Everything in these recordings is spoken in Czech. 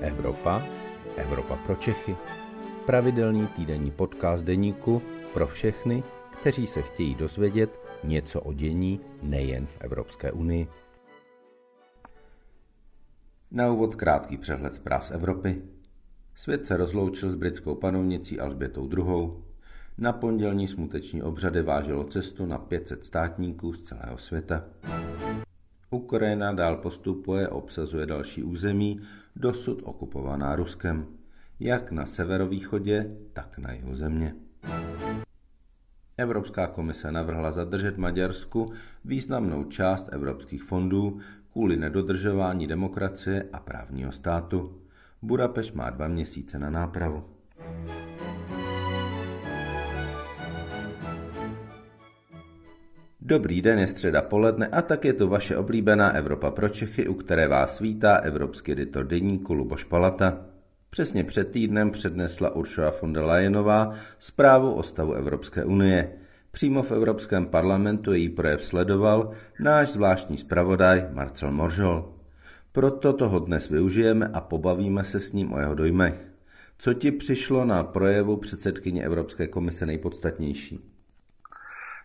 Evropa, Evropa pro Čechy. Pravidelný týdenní podcast deníku pro všechny, kteří se chtějí dozvědět něco o dění nejen v Evropské unii. Na úvod krátký přehled zpráv z Evropy. Svět se rozloučil s britskou panovnicí Alžbětou II. Na pondělní smuteční obřady váželo cestu na 500 státníků z celého světa. Ukrajina dál postupuje obsazuje další území, dosud okupovaná Ruskem, jak na severovýchodě, tak na jihu země. Evropská komise navrhla zadržet Maďarsku významnou část evropských fondů kvůli nedodržování demokracie a právního státu. Budapeš má dva měsíce na nápravu. Dobrý den, je středa poledne a tak je to vaše oblíbená Evropa pro Čechy, u které vás vítá evropský editor deníku Luboš Palata. Přesně před týdnem přednesla Ursula von der Leyenová zprávu o stavu Evropské unie. Přímo v Evropském parlamentu její projev sledoval náš zvláštní zpravodaj Marcel Moržol. Proto toho dnes využijeme a pobavíme se s ním o jeho dojmech. Co ti přišlo na projevu předsedkyně Evropské komise nejpodstatnější?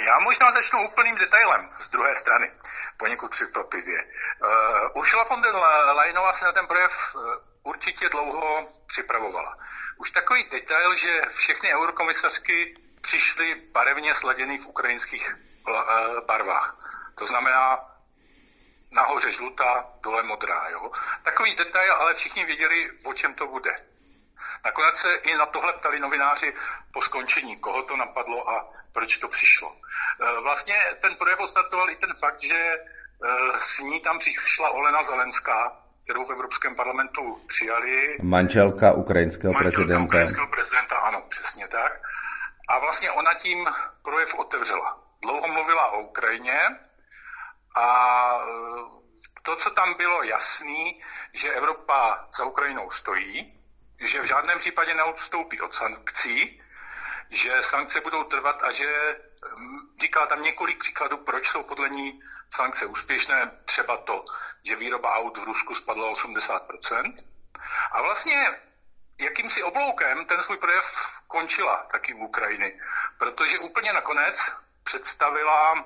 Já možná začnu úplným detailem z druhé strany, poněkud překvapivě. Uh, Ursula von der Leyenová se na ten projev uh, určitě dlouho připravovala. Už takový detail, že všechny eurokomisařky přišly barevně sladěny v ukrajinských uh, barvách. To znamená nahoře žlutá, dole modrá. Jo? Takový detail, ale všichni věděli, o čem to bude. Nakonec se i na tohle ptali novináři po skončení, koho to napadlo a proč to přišlo. E, vlastně ten projev ostartoval i ten fakt, že e, s ní tam přišla Olena Zelenská, kterou v Evropském parlamentu přijali. Manželka ukrajinského Manželka prezidenta. ukrajinského prezidenta, ano, přesně tak. A vlastně ona tím projev otevřela. Dlouho mluvila o Ukrajině a e, to, co tam bylo jasný, že Evropa za Ukrajinou stojí, že v žádném případě neodstoupí od sankcí, že sankce budou trvat a že hm, říkala tam několik příkladů, proč jsou podle ní sankce úspěšné. Třeba to, že výroba aut v Rusku spadla 80%. A vlastně jakýmsi obloukem ten svůj projev končila taky v Ukrajiny, protože úplně nakonec představila,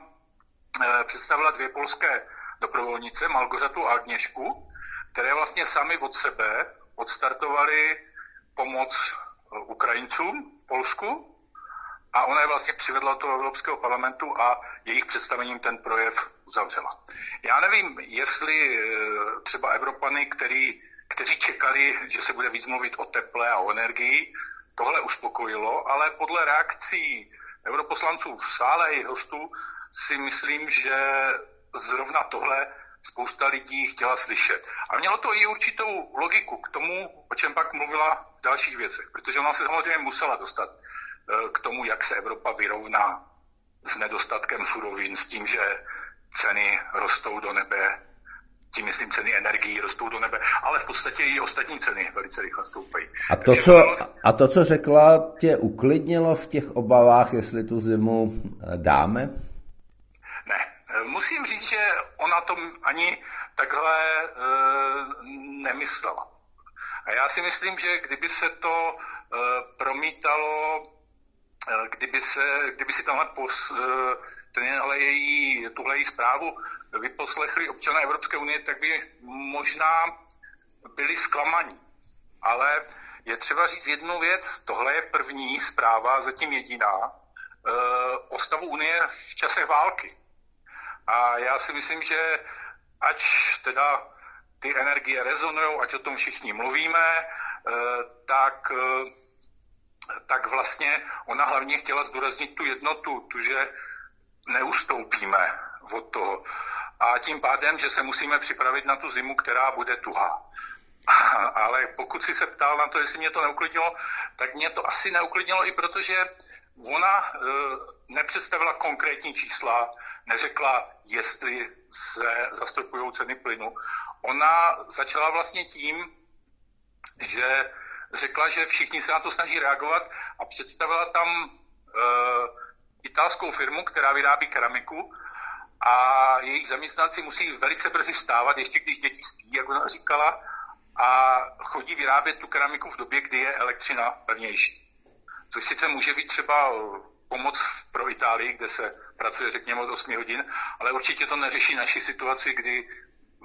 eh, představila dvě polské dobrovolnice, Malgozatu a Agněšku, které vlastně sami od sebe odstartovali pomoc Ukrajincům v Polsku a ona je vlastně přivedla do Evropského parlamentu a jejich představením ten projev uzavřela. Já nevím, jestli eh, třeba Evropany, který, kteří čekali, že se bude víc mluvit o teple a o energii, tohle uspokojilo, ale podle reakcí europoslanců v sále i hostů si myslím, že zrovna tohle spousta lidí chtěla slyšet. A mělo to i určitou logiku k tomu, o čem pak mluvila v dalších věcech, protože ona se samozřejmě musela dostat k tomu, jak se Evropa vyrovná s nedostatkem surovin, s tím, že ceny rostou do nebe, tím myslím ceny energií rostou do nebe, ale v podstatě i ostatní ceny velice rychle stoupají. A to, co, a to, co řekla, tě uklidnilo v těch obavách, jestli tu zimu eh, dáme? Musím říct, že ona to ani takhle e, nemyslela. A já si myslím, že kdyby se to e, promítalo, e, kdyby, se, kdyby si tenhle, pos, e, tenhle její, tuhle její zprávu vyposlechli občané Evropské unie, tak by možná byli zklamaní. Ale je třeba říct jednu věc, tohle je první zpráva, zatím jediná, e, o stavu Unie v časech války. A já si myslím, že ať teda ty energie rezonují, ať o tom všichni mluvíme, eh, tak, eh, tak vlastně ona hlavně chtěla zdůraznit tu jednotu, tu, že neustoupíme od toho. A tím pádem, že se musíme připravit na tu zimu, která bude tuhá. Ale pokud si se ptal na to, jestli mě to neuklidnilo, tak mě to asi neuklidnilo i proto, že ona e, nepředstavila konkrétní čísla, neřekla, jestli se zastropují ceny plynu. Ona začala vlastně tím, že řekla, že všichni se na to snaží reagovat a představila tam e, italskou firmu, která vyrábí keramiku a jejich zaměstnanci musí velice brzy vstávat, ještě když děti spí, jak ona říkala, a chodí vyrábět tu keramiku v době, kdy je elektřina levnější. Což sice může být třeba pomoc pro Itálii, kde se pracuje řekněme od 8 hodin, ale určitě to neřeší naši situaci, kdy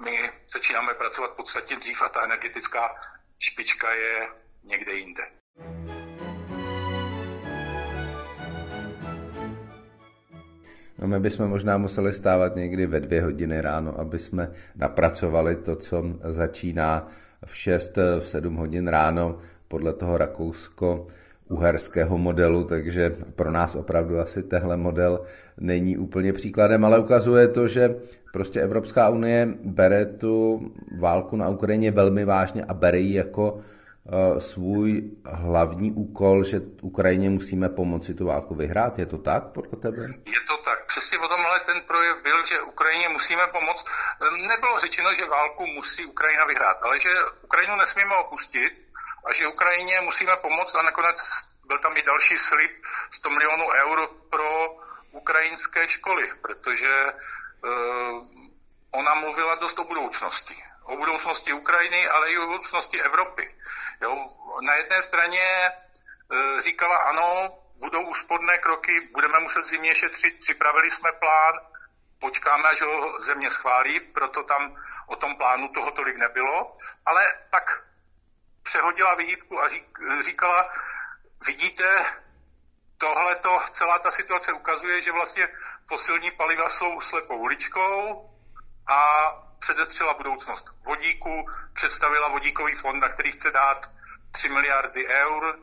my začínáme pracovat podstatně dřív a ta energetická špička je někde jinde. No my bychom možná museli stávat někdy ve dvě hodiny ráno, aby jsme napracovali to, co začíná v 6, v 7 hodin ráno podle toho rakousko uherského modelu, takže pro nás opravdu asi tehle model není úplně příkladem, ale ukazuje to, že prostě Evropská unie bere tu válku na Ukrajině velmi vážně a bere ji jako svůj hlavní úkol, že Ukrajině musíme pomoci tu válku vyhrát. Je to tak podle tebe? Je to tak. Přesně o tomhle ten projev byl, že Ukrajině musíme pomoct. Nebylo řečeno, že válku musí Ukrajina vyhrát, ale že Ukrajinu nesmíme opustit a že Ukrajině musíme pomoct a nakonec byl tam i další slib 100 milionů eur pro ukrajinské školy, protože uh, ona mluvila dost o budoucnosti. O budoucnosti Ukrajiny, ale i o budoucnosti Evropy. Jo? Na jedné straně uh, říkala ano, budou úsporné kroky, budeme muset zimě šetřit, připravili jsme plán, počkáme, až ho země schválí, proto tam o tom plánu toho tolik nebylo, ale tak přehodila výhybku a říkala, vidíte, tohle to, celá ta situace ukazuje, že vlastně fosilní paliva jsou slepou uličkou a předestřela budoucnost vodíku, představila vodíkový fond, na který chce dát 3 miliardy eur,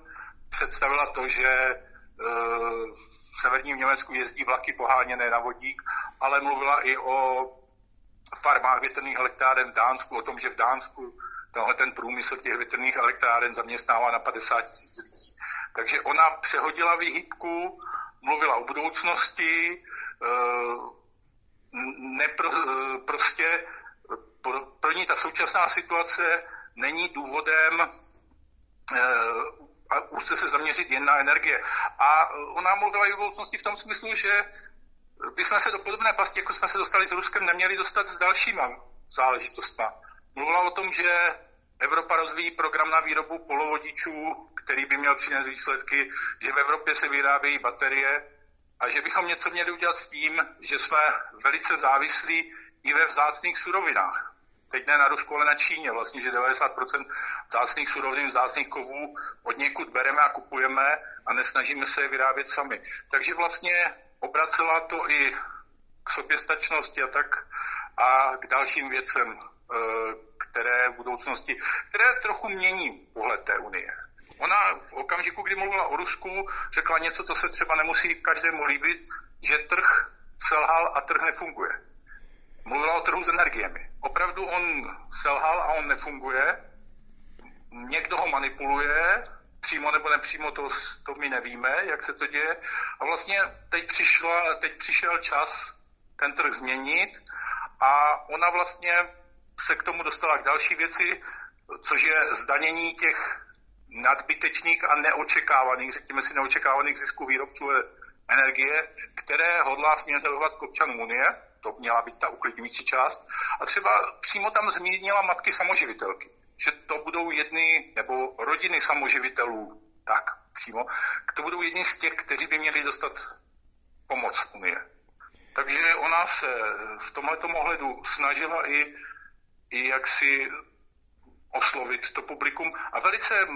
představila to, že e, v severním Německu jezdí vlaky poháněné na vodík, ale mluvila i o farmách větrných elektráren v Dánsku, o tom, že v Dánsku tenhle ten průmysl těch větrných elektráren zaměstnává na 50 tisíc lidí. Takže ona přehodila výhybku, mluvila o budoucnosti, eh, nepro, eh, prostě pro, pro ní ta současná situace není důvodem eh, a už se zaměřit jen na energie. A ona mluvila i o budoucnosti v tom smyslu, že bychom se do podobné pasti, jako jsme se dostali s Ruskem, neměli dostat s dalšíma záležitostmi. Mluvila o tom, že Evropa rozvíjí program na výrobu polovodičů, který by měl přinést výsledky, že v Evropě se vyrábějí baterie a že bychom něco měli udělat s tím, že jsme velice závislí i ve vzácných surovinách. Teď ne na Rusku, ale na Číně. Vlastně, že 90% vzácných surovin, vzácných kovů od někud bereme a kupujeme a nesnažíme se je vyrábět sami. Takže vlastně obracela to i k soběstačnosti a tak a k dalším věcem, eh, které v budoucnosti, které trochu mění pohled té unie. Ona v okamžiku, kdy mluvila o Rusku, řekla něco, co se třeba nemusí každému líbit, že trh selhal a trh nefunguje. Mluvila o trhu s energiemi. Opravdu on selhal a on nefunguje. Někdo ho manipuluje, přímo nebo nepřímo, to, to my nevíme, jak se to děje. A vlastně teď, přišla, teď přišel čas ten trh změnit a ona vlastně se k tomu dostala k další věci, což je zdanění těch nadbytečných a neočekávaných, řekněme si neočekávaných zisků výrobců energie, které hodlá směrovat k občanům Unie, to měla být ta uklidňující část, a třeba přímo tam zmínila matky samoživitelky, že to budou jedny, nebo rodiny samoživitelů, tak přímo, to budou jedni z těch, kteří by měli dostat pomoc Unie. Takže ona se v tomto ohledu snažila i i jak si oslovit to publikum. A velice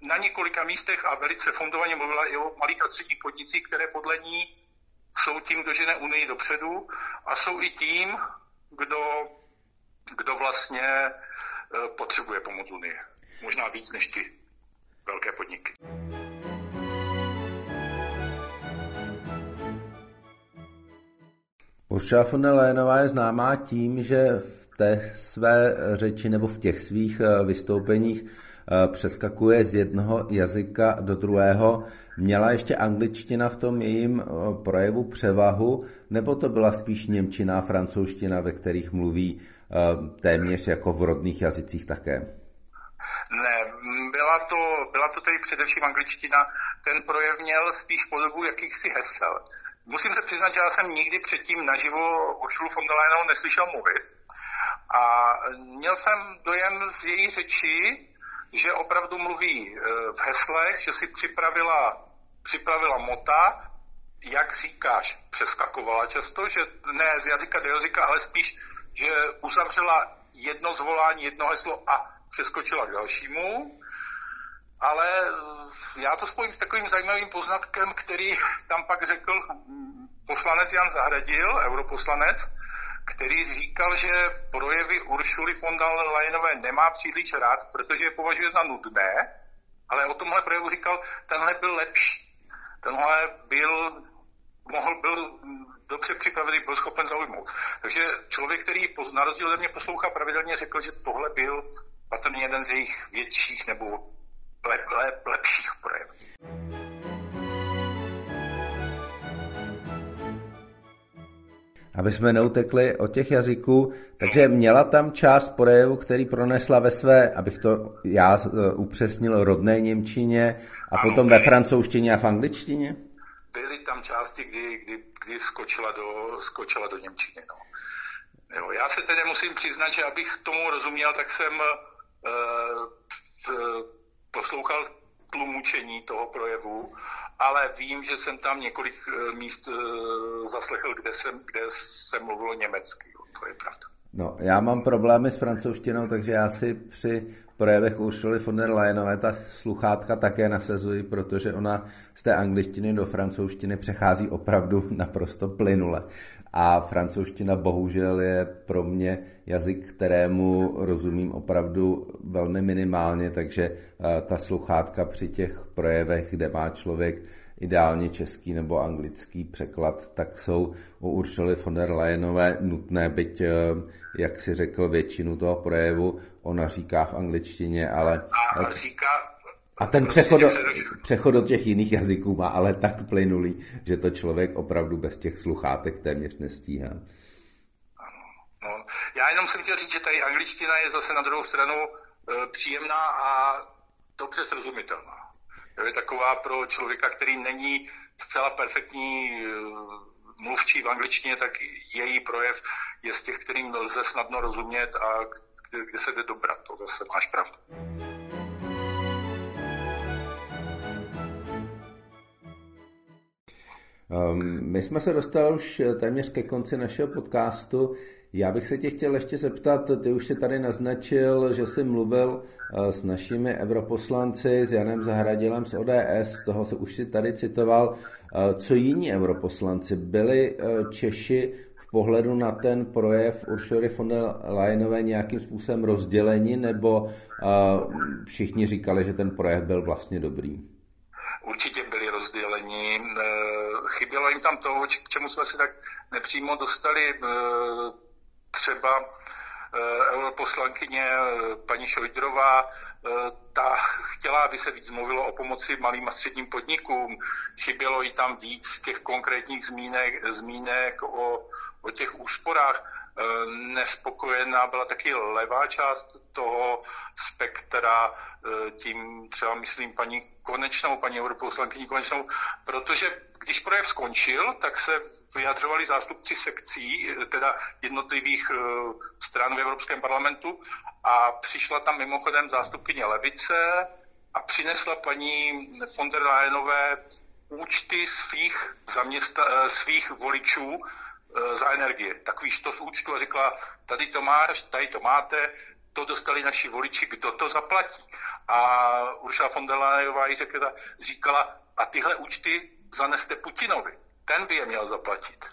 na několika místech a velice fundovaně mluvila i o malých a středních podnicích, které podle ní jsou tím, kdo žene Unii dopředu a jsou i tím, kdo, kdo vlastně e, potřebuje pomoc Unie. Možná víc než ty velké podniky. Ursula von der Leyenová je známá tím, že v té své řeči nebo v těch svých eh, vystoupeních eh, přeskakuje z jednoho jazyka do druhého. Měla ještě angličtina v tom jejím eh, projevu převahu, nebo to byla spíš němčina a francouzština, ve kterých mluví téměř jako v rodných jazycích také? Ne, byla to, byla to tedy především angličtina. Ten projev měl spíš podobu jakýchsi hesel. Musím se přiznat, že já jsem nikdy předtím naživo Uršulu von der Leyenovou neslyšel mluvit, A měl jsem dojem z její řeči, že opravdu mluví e, v heslech, že si připravila, připravila mota, jak říkáš, přeskakovala často, že ne z jazyka do jazyka, ale spíš, že uzavřela jedno zvolání, jedno heslo a přeskočila k dalšímu. Ale e, já to spojím s takovým zajímavým poznatkem, který tam pak řekl poslanec Jan Zahradil, europoslanec, který říkal, že projevy Uršuly von der Leyenové nemá příliš rád, protože je považuje za nudné, ale o tomhle projevu říkal, tenhle byl lepší. Tenhle byl, mohl byl dobře připravený, byl schopen zaujmout. Takže člověk, který na rozdíl ode mě poslouchá pravidelně, řekl, že tohle byl patrně jeden z jejich větších nebo lep, lep, lepších projevů. Aby jsme neutekli od těch jazyků. Takže měla tam část projevu, který pronesla ve své, abych to já e, upřesnil, rodné Němčině a ano, potom ve francouzštině a v angličtině? Byly tam části, kdy, kdy, kdy skočila, do, skočila do Němčiny. No. Jo, já se tedy musím přiznat, že abych tomu rozuměl, tak jsem uh, poslouchal tlumučení toho projevu ale vím, že jsem tam několik eh, míst eh, zaslechl, kde jsem, kde jsem mluvil německy. To je pravda. No, já mám problémy s francouzštinou, takže já si při projevech Uršuly von der Leyenové ta sluchátka také nasazuji, protože ona z té angličtiny do francouzštiny přechází opravdu naprosto plynule. A francouzština bohužel je pro mě jazyk, kterému rozumím opravdu velmi minimálně, takže eh, ta sluchátka při těch projevech, kde má člověk ideálně český nebo anglický překlad, tak jsou u Uršuly von der Leyenové nutné, byť, eh, jak si řekl, většinu toho projevu ona říká v angličtině, ale... A říká, a ten přechod do, přechod do těch jiných jazyků má ale tak plynulý, že to člověk opravdu bez těch sluchátek téměř nestíhá. No, já jenom jsem chtěl říct, že tady angličtina je zase na druhou stranu e, příjemná a dobře srozumitelná. Je taková pro člověka, který není zcela perfektní e, mluvčí v angličtině, tak její projev je z těch, kterým lze snadno rozumět a kde, kde se jde dobrat. To zase máš pravdu. Um, my jsme se dostali už téměř ke konci našeho podcastu. Já bych se tě chtěl ještě zeptat, ty už si tady naznačil, že jsi mluvil eh, s našimi europoslanci, s Janem Zahradilem z ODS, toho se už si tady citoval. Eh, co jiní europoslanci? Byli eh, Češi v pohledu na ten projev Uršury von der Leyenové nějakým způsobem rozděleni, nebo všichni říkali, že ten projev byl vlastně dobrý? určitě byli rozděleni. Chybělo jim tam to, k čemu jsme se tak nepřímo dostali třeba eh, europoslankyně eh, paní Šojdrová, eh, ta chtěla, aby se víc mluvilo o pomoci malým a středním podnikům. Chybělo jí tam víc těch konkrétních zmínek, zmínek o, o těch úsporách. Nespokojená byla taky levá část toho spektra, tím třeba myslím paní Konečnou, paní europoslankyní Konečnou, protože když projev skončil, tak se vyjadřovali zástupci sekcí, teda jednotlivých eh, stran v Evropském parlamentu a přišla tam mimochodem zástupkyně Levice a přinesla paní von der Leyenové účty svých, zaměsta, eh, svých voličů eh, za energie. Takový to z účtu a řekla, tady to máš, tady to máte, to dostali naši voliči, kdo to zaplatí. A Ursula von der Leyenová říkala, říkala, a tyhle účty zaneste Putinovi ten by je měl zaplatit.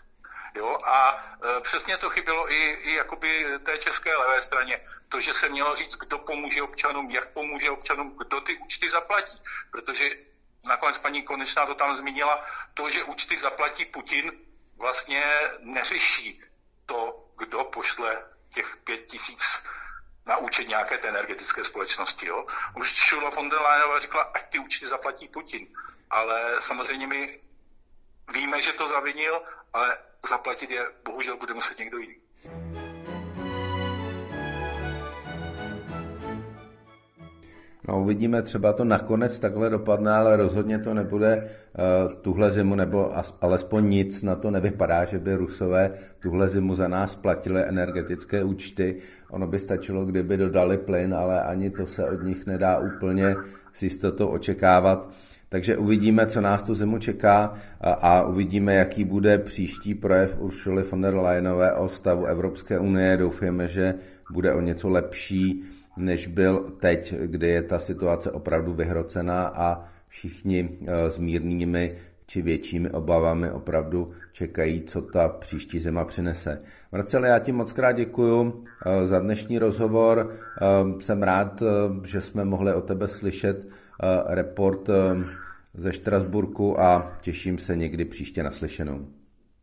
Jo? A e, přesně to chybělo i, i jakoby té české levé straně. To, že se mělo říct, kdo pomůže občanům, jak pomůže občanům, kdo ty účty zaplatí. Protože nakonec paní Konečná to tam zmínila, to, že účty zaplatí Putin, vlastně neřeší to, kdo pošle těch pět tisíc na účet nějaké té energetické společnosti. Jo? Už Šula von der Leyenová řekla, ať ty účty zaplatí Putin. Ale samozřejmě my Víme, že to zavinil, ale zaplatit je bohužel bude muset někdo jiný. No uvidíme, třeba to nakonec takhle dopadne, ale rozhodně to nebude uh, tuhle zimu, nebo as, alespoň nic na to nevypadá, že by Rusové tuhle zimu za nás platili energetické účty. Ono by stačilo, kdyby dodali plyn, ale ani to se od nich nedá úplně s jistotou očekávat. Takže uvidíme, co nás tu zimu čeká a, a uvidíme, jaký bude příští projev Uršuly von der Leyenové o stavu Evropské unie. Doufujeme, že bude o něco lepší než byl teď, kdy je ta situace opravdu vyhrocená a všichni eh, s mírnými či většími obavami opravdu čekají, co ta příští zima přinese. Marcel, já ti moc krát děkuju eh, za dnešní rozhovor. Eh, jsem rád, že jsme mohli o tebe slyšet report ze Štrasburku a těším se někdy příště naslyšenou.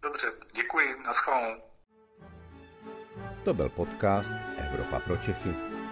Dobře, děkuji, naschledanou. To byl podcast Evropa pro Čechy.